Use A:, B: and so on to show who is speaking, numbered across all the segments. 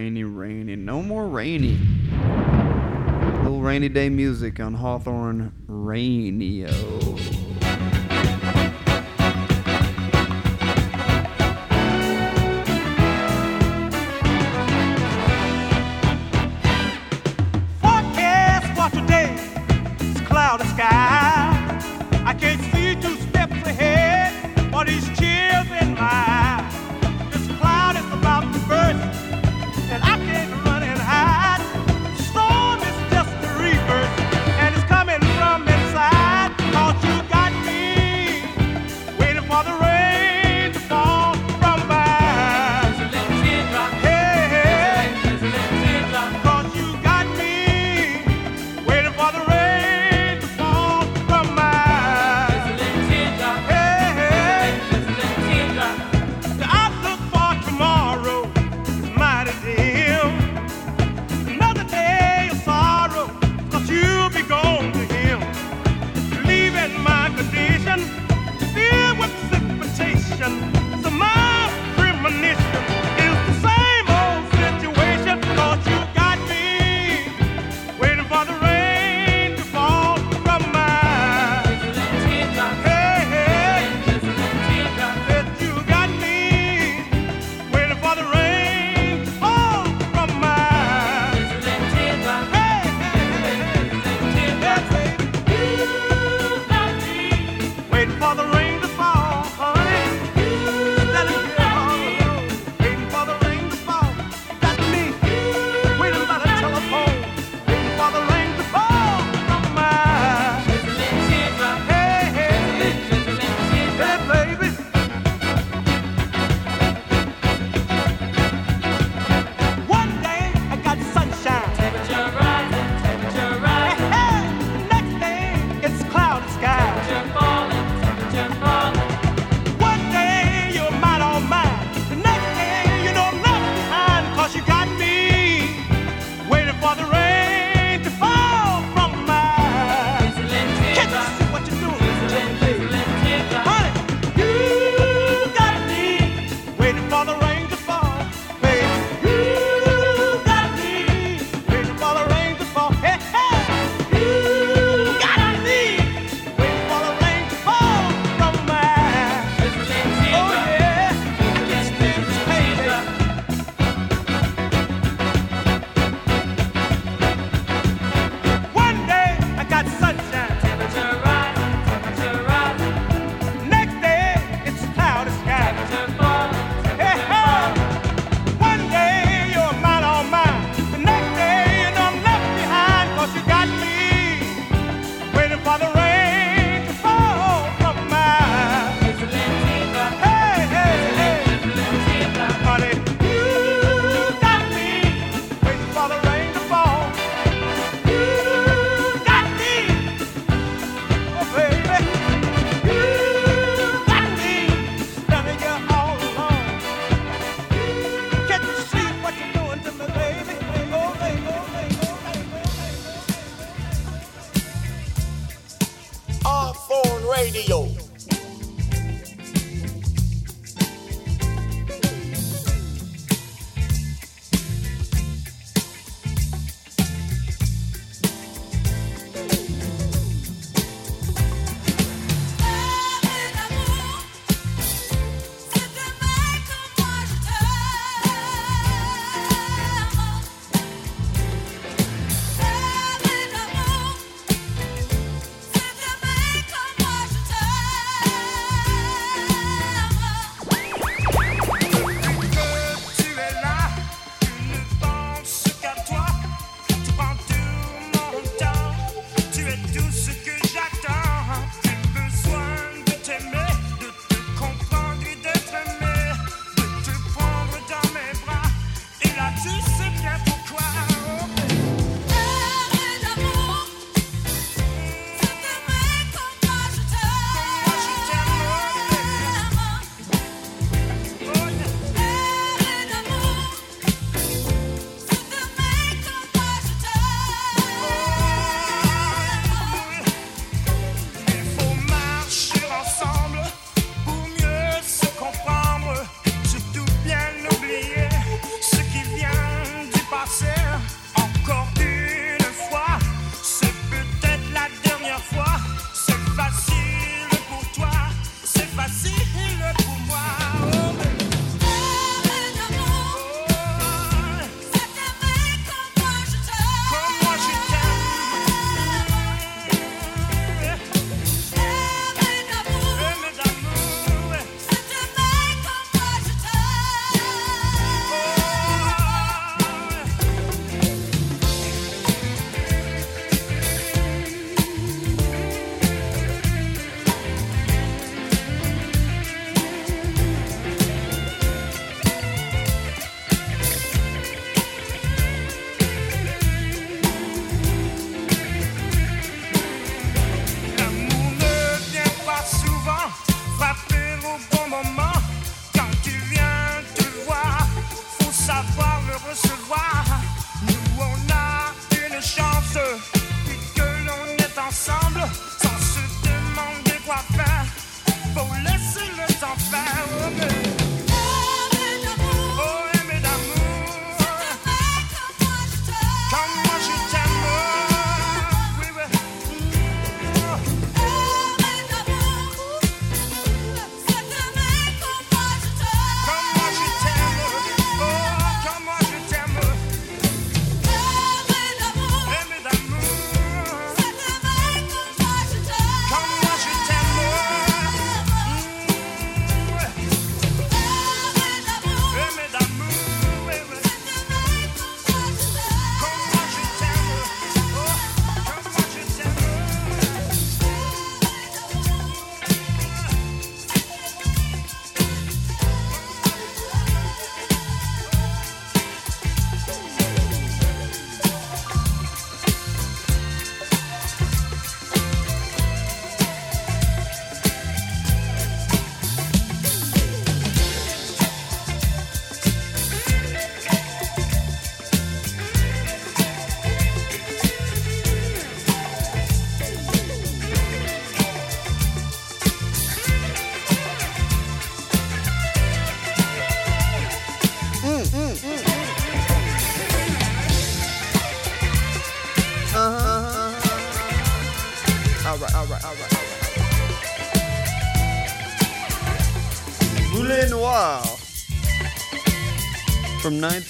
A: rainy, rainy. No more rainy. Little rainy day music on Hawthorne Radio.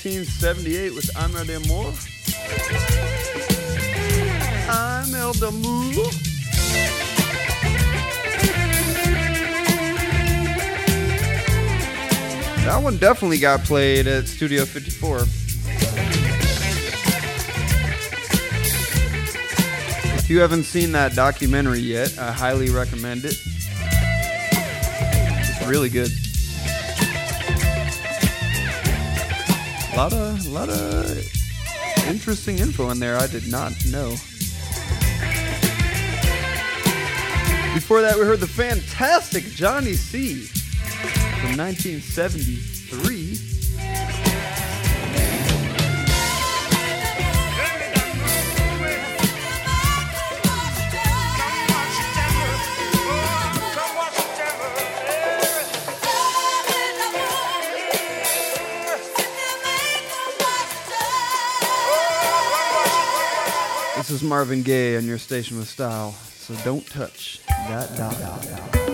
B: 1978 with Amel d'Amour. Amel d'Amour. That one definitely got played at Studio 54. If you haven't seen that documentary yet, I highly recommend it. It's really good. A lot of, lot of interesting info in there I did not know. Before that, we heard the fantastic Johnny C from 1973. Is Marvin Gaye on your station with style, so don't touch that dial.
C: save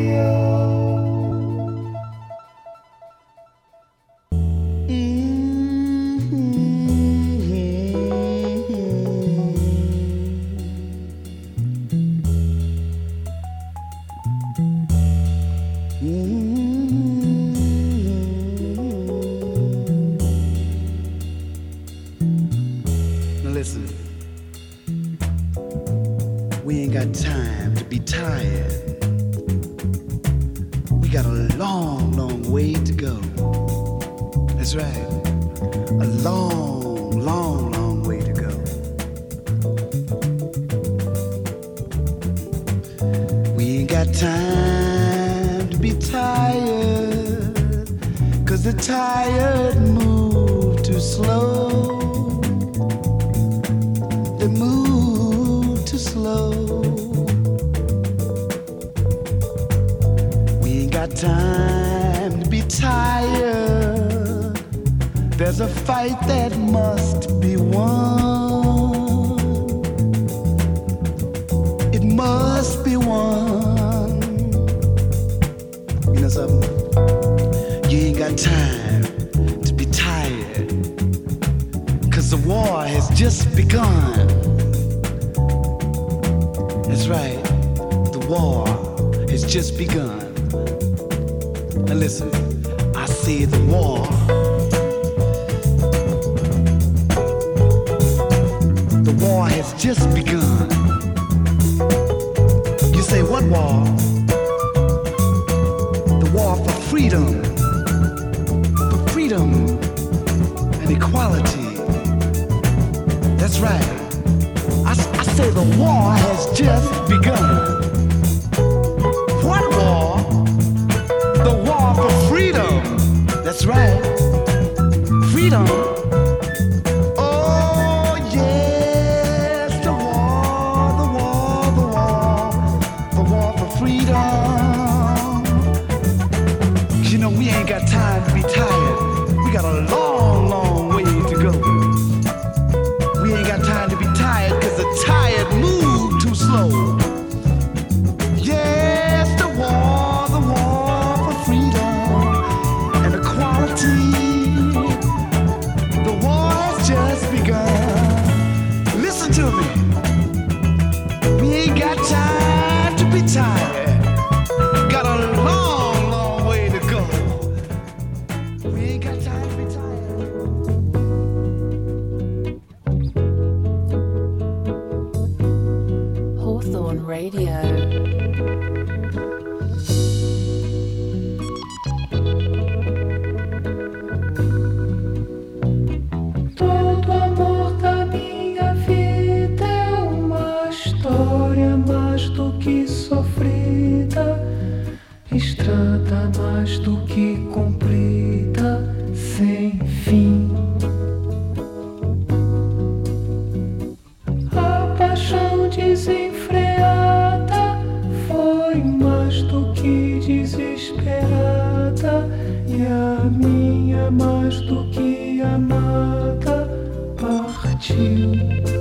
D: radio. freedom, freedom and equality. That's right. I, I say the war has just begun. What war? The war for freedom. That's right. Freedom Do que a maca partiu.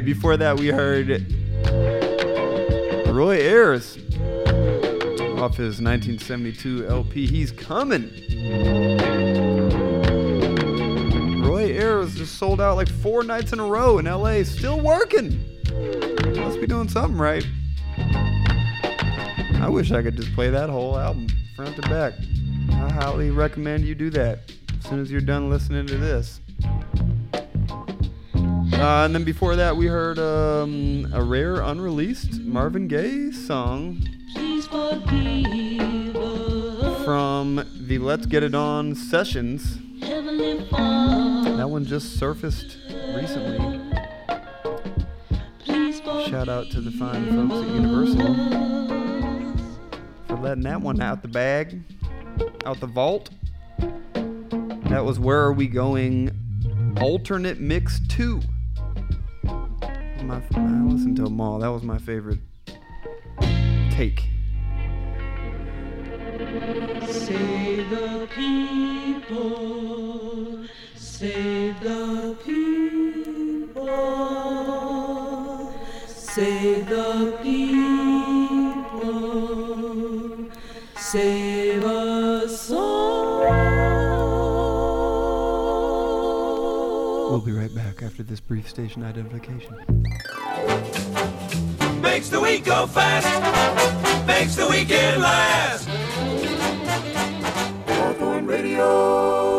D: Before that, we heard Roy Ayers off his 1972 LP. He's coming. Roy Ayers just sold out like four nights in a row in LA. Still working. Must be doing something right. I wish I could just play that whole album front to back. I highly recommend you do that as soon as you're done listening to this. Uh, and then before that, we heard um, a rare unreleased Marvin Gaye song
C: Please forgive us,
D: from the Let's Get It On sessions. That one just surfaced recently. Shout out to the fine folks at Universal for letting that one out the bag, out the vault. That was Where Are We Going? Alternate Mix 2. My, I listened to them all. That was my favorite take.
C: Save the people, save the people, save the people, save
D: brief station identification.
E: Makes the week go fast, makes the weekend last. Hawthorne Radio.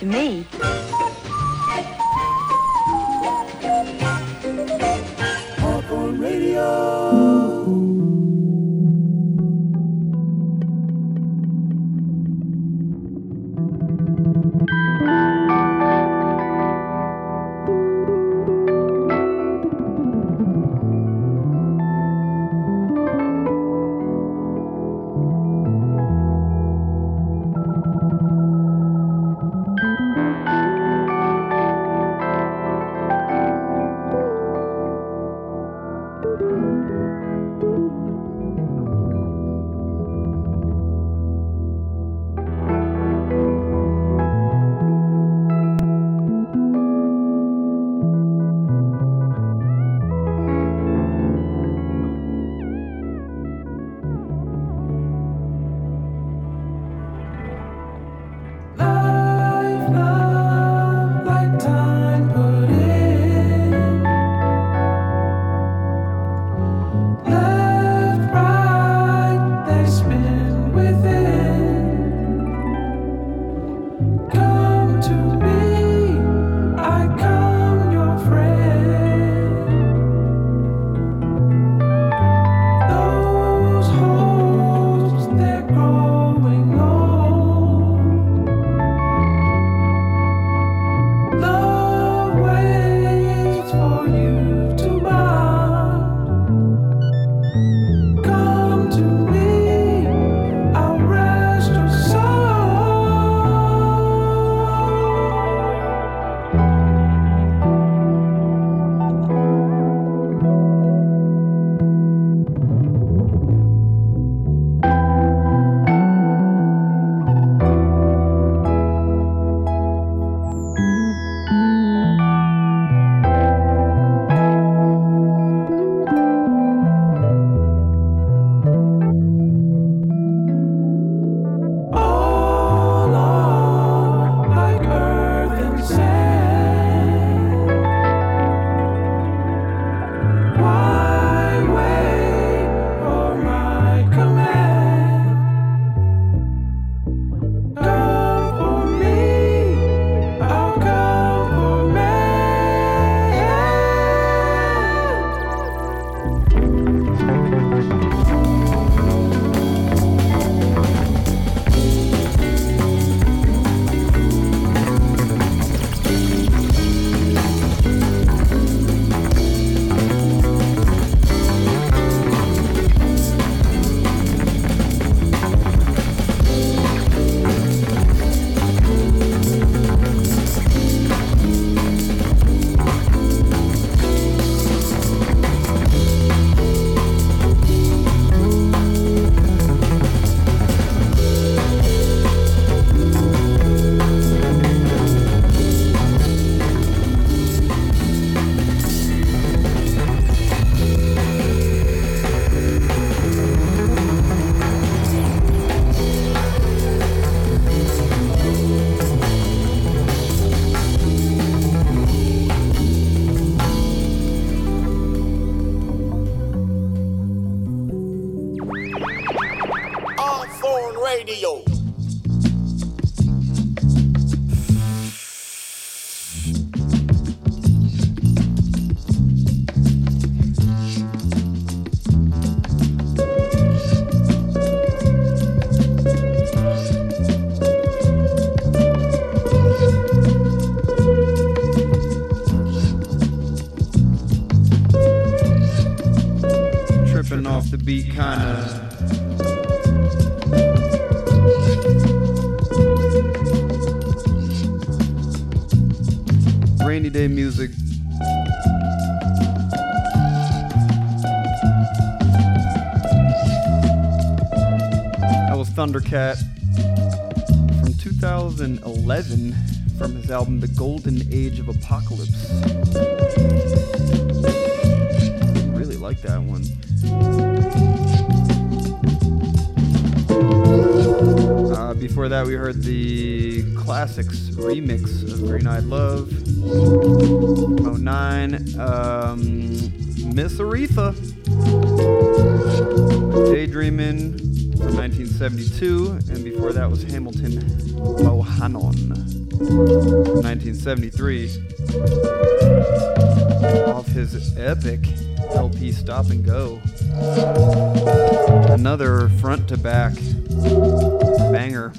F: To me.
D: Thundercat from 2011 from his album The Golden Age of Apocalypse. Really like that one. Uh, before that, we heard the Classixx remix of Green Eyed Love. 09, um, Miss Aretha. Daydreamin' from 1972, and before that was Hamilton Bohannon from 1973. Off his epic LP Stop and Go. Another front to back banger.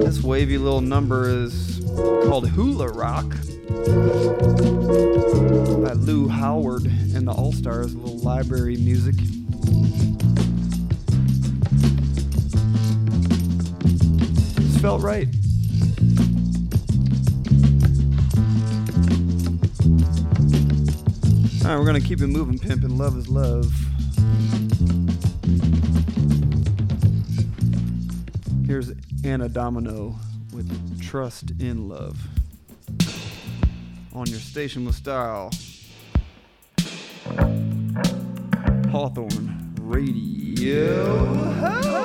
D: This wavy little number is called Hula Rock by Lou Howard and the All Stars, a little library music. Just felt right. All right, we're gonna keep it moving, pimpin'. Love is love. Here's Anna Domino with Trust in Love. On your station with style. Hawthorne Radio.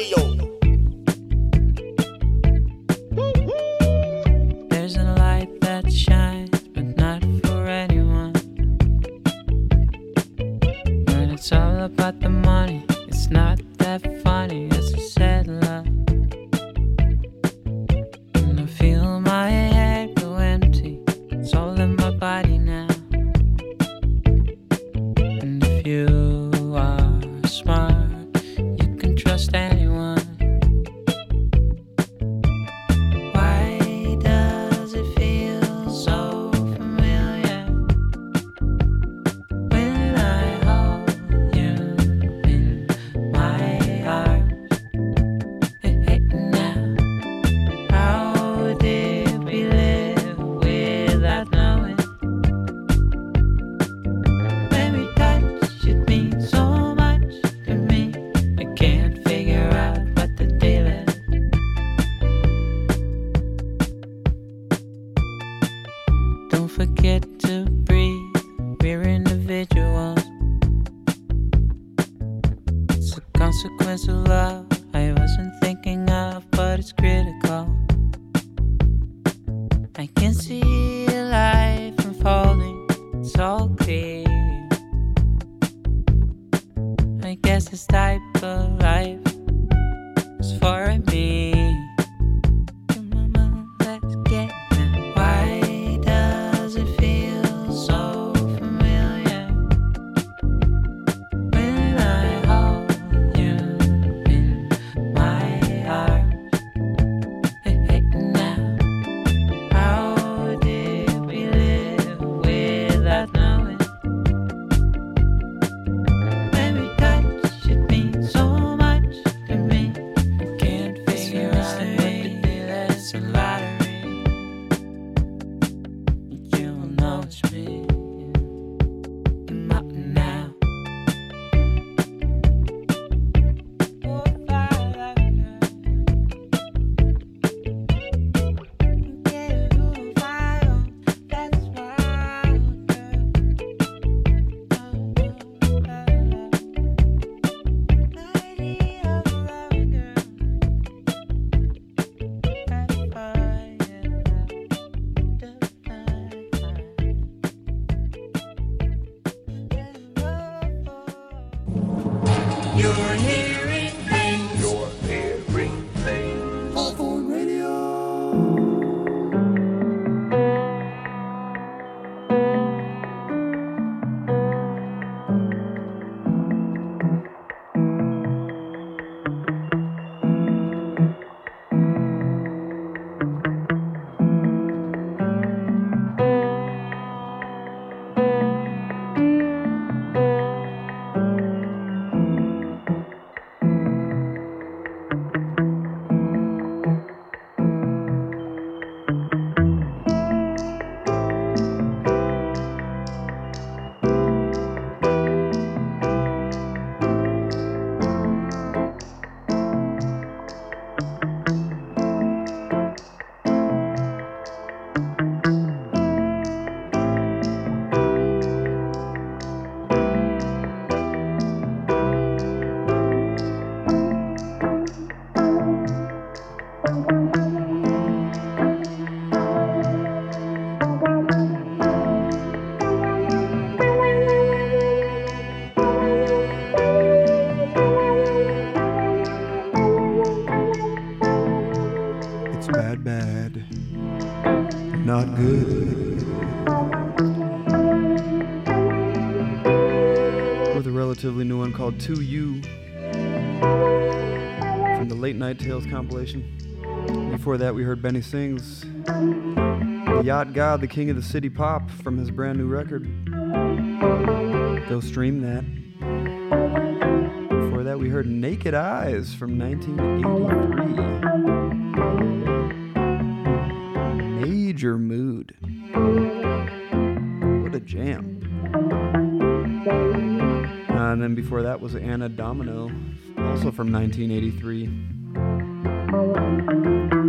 E: Radio.
D: to you from the Late Night Tales compilation. Before that, we heard Benny Sings, The Yacht God, The King of the City Pop from his brand new record. Go stream that. Before that, we heard Naked Eyes from 1983. Major mood. What a jam. And then before that was Anna Domino, also from 1983.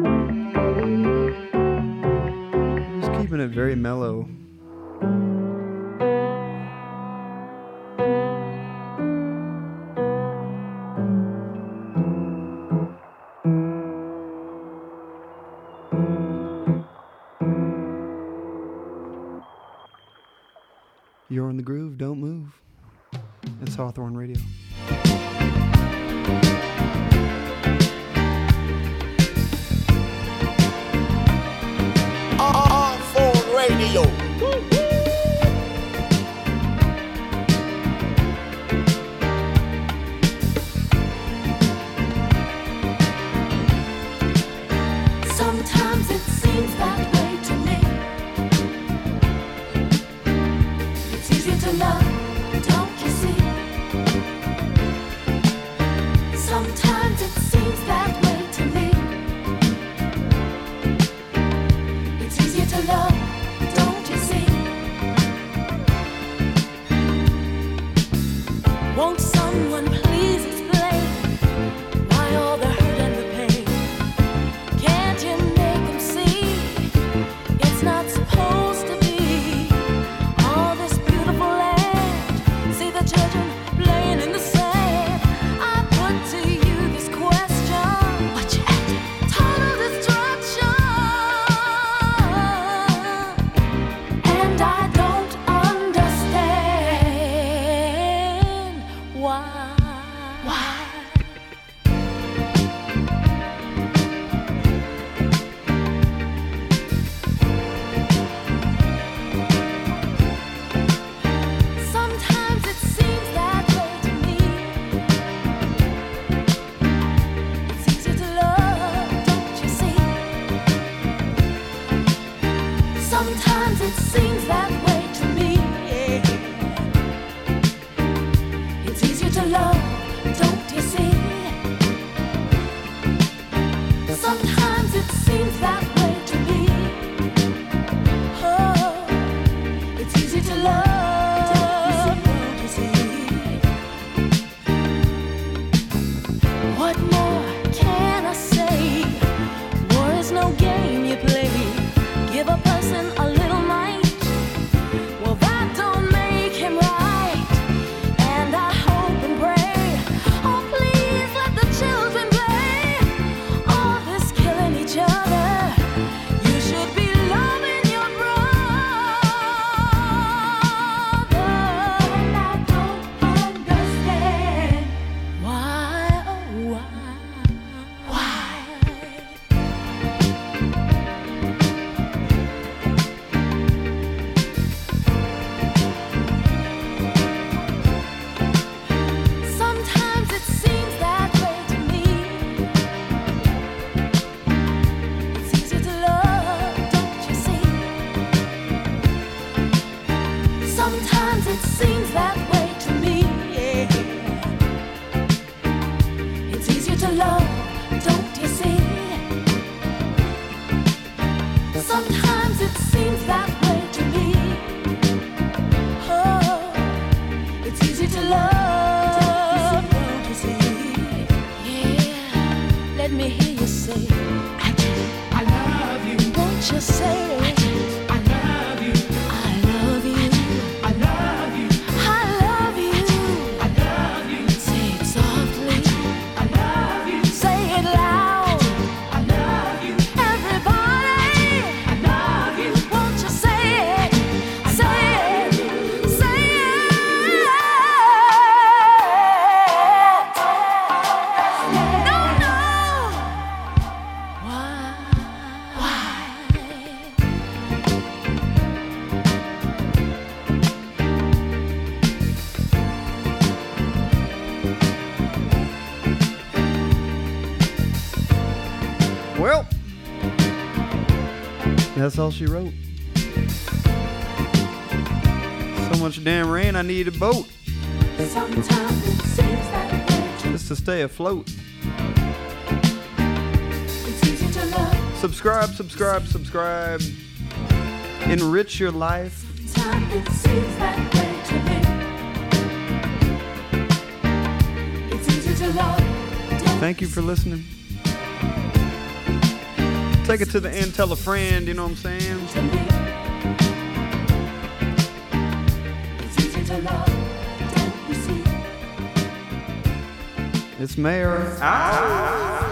D: Hawthorne Radio. That's all she wrote. So much damn rain, I need a boat. Just to stay afloat.
G: To
D: subscribe, subscribe, subscribe. Enrich your life. Thank you for listening take it to the end. Tell a friend. You know what I'm saying?
G: It's
D: Mayer. Ah.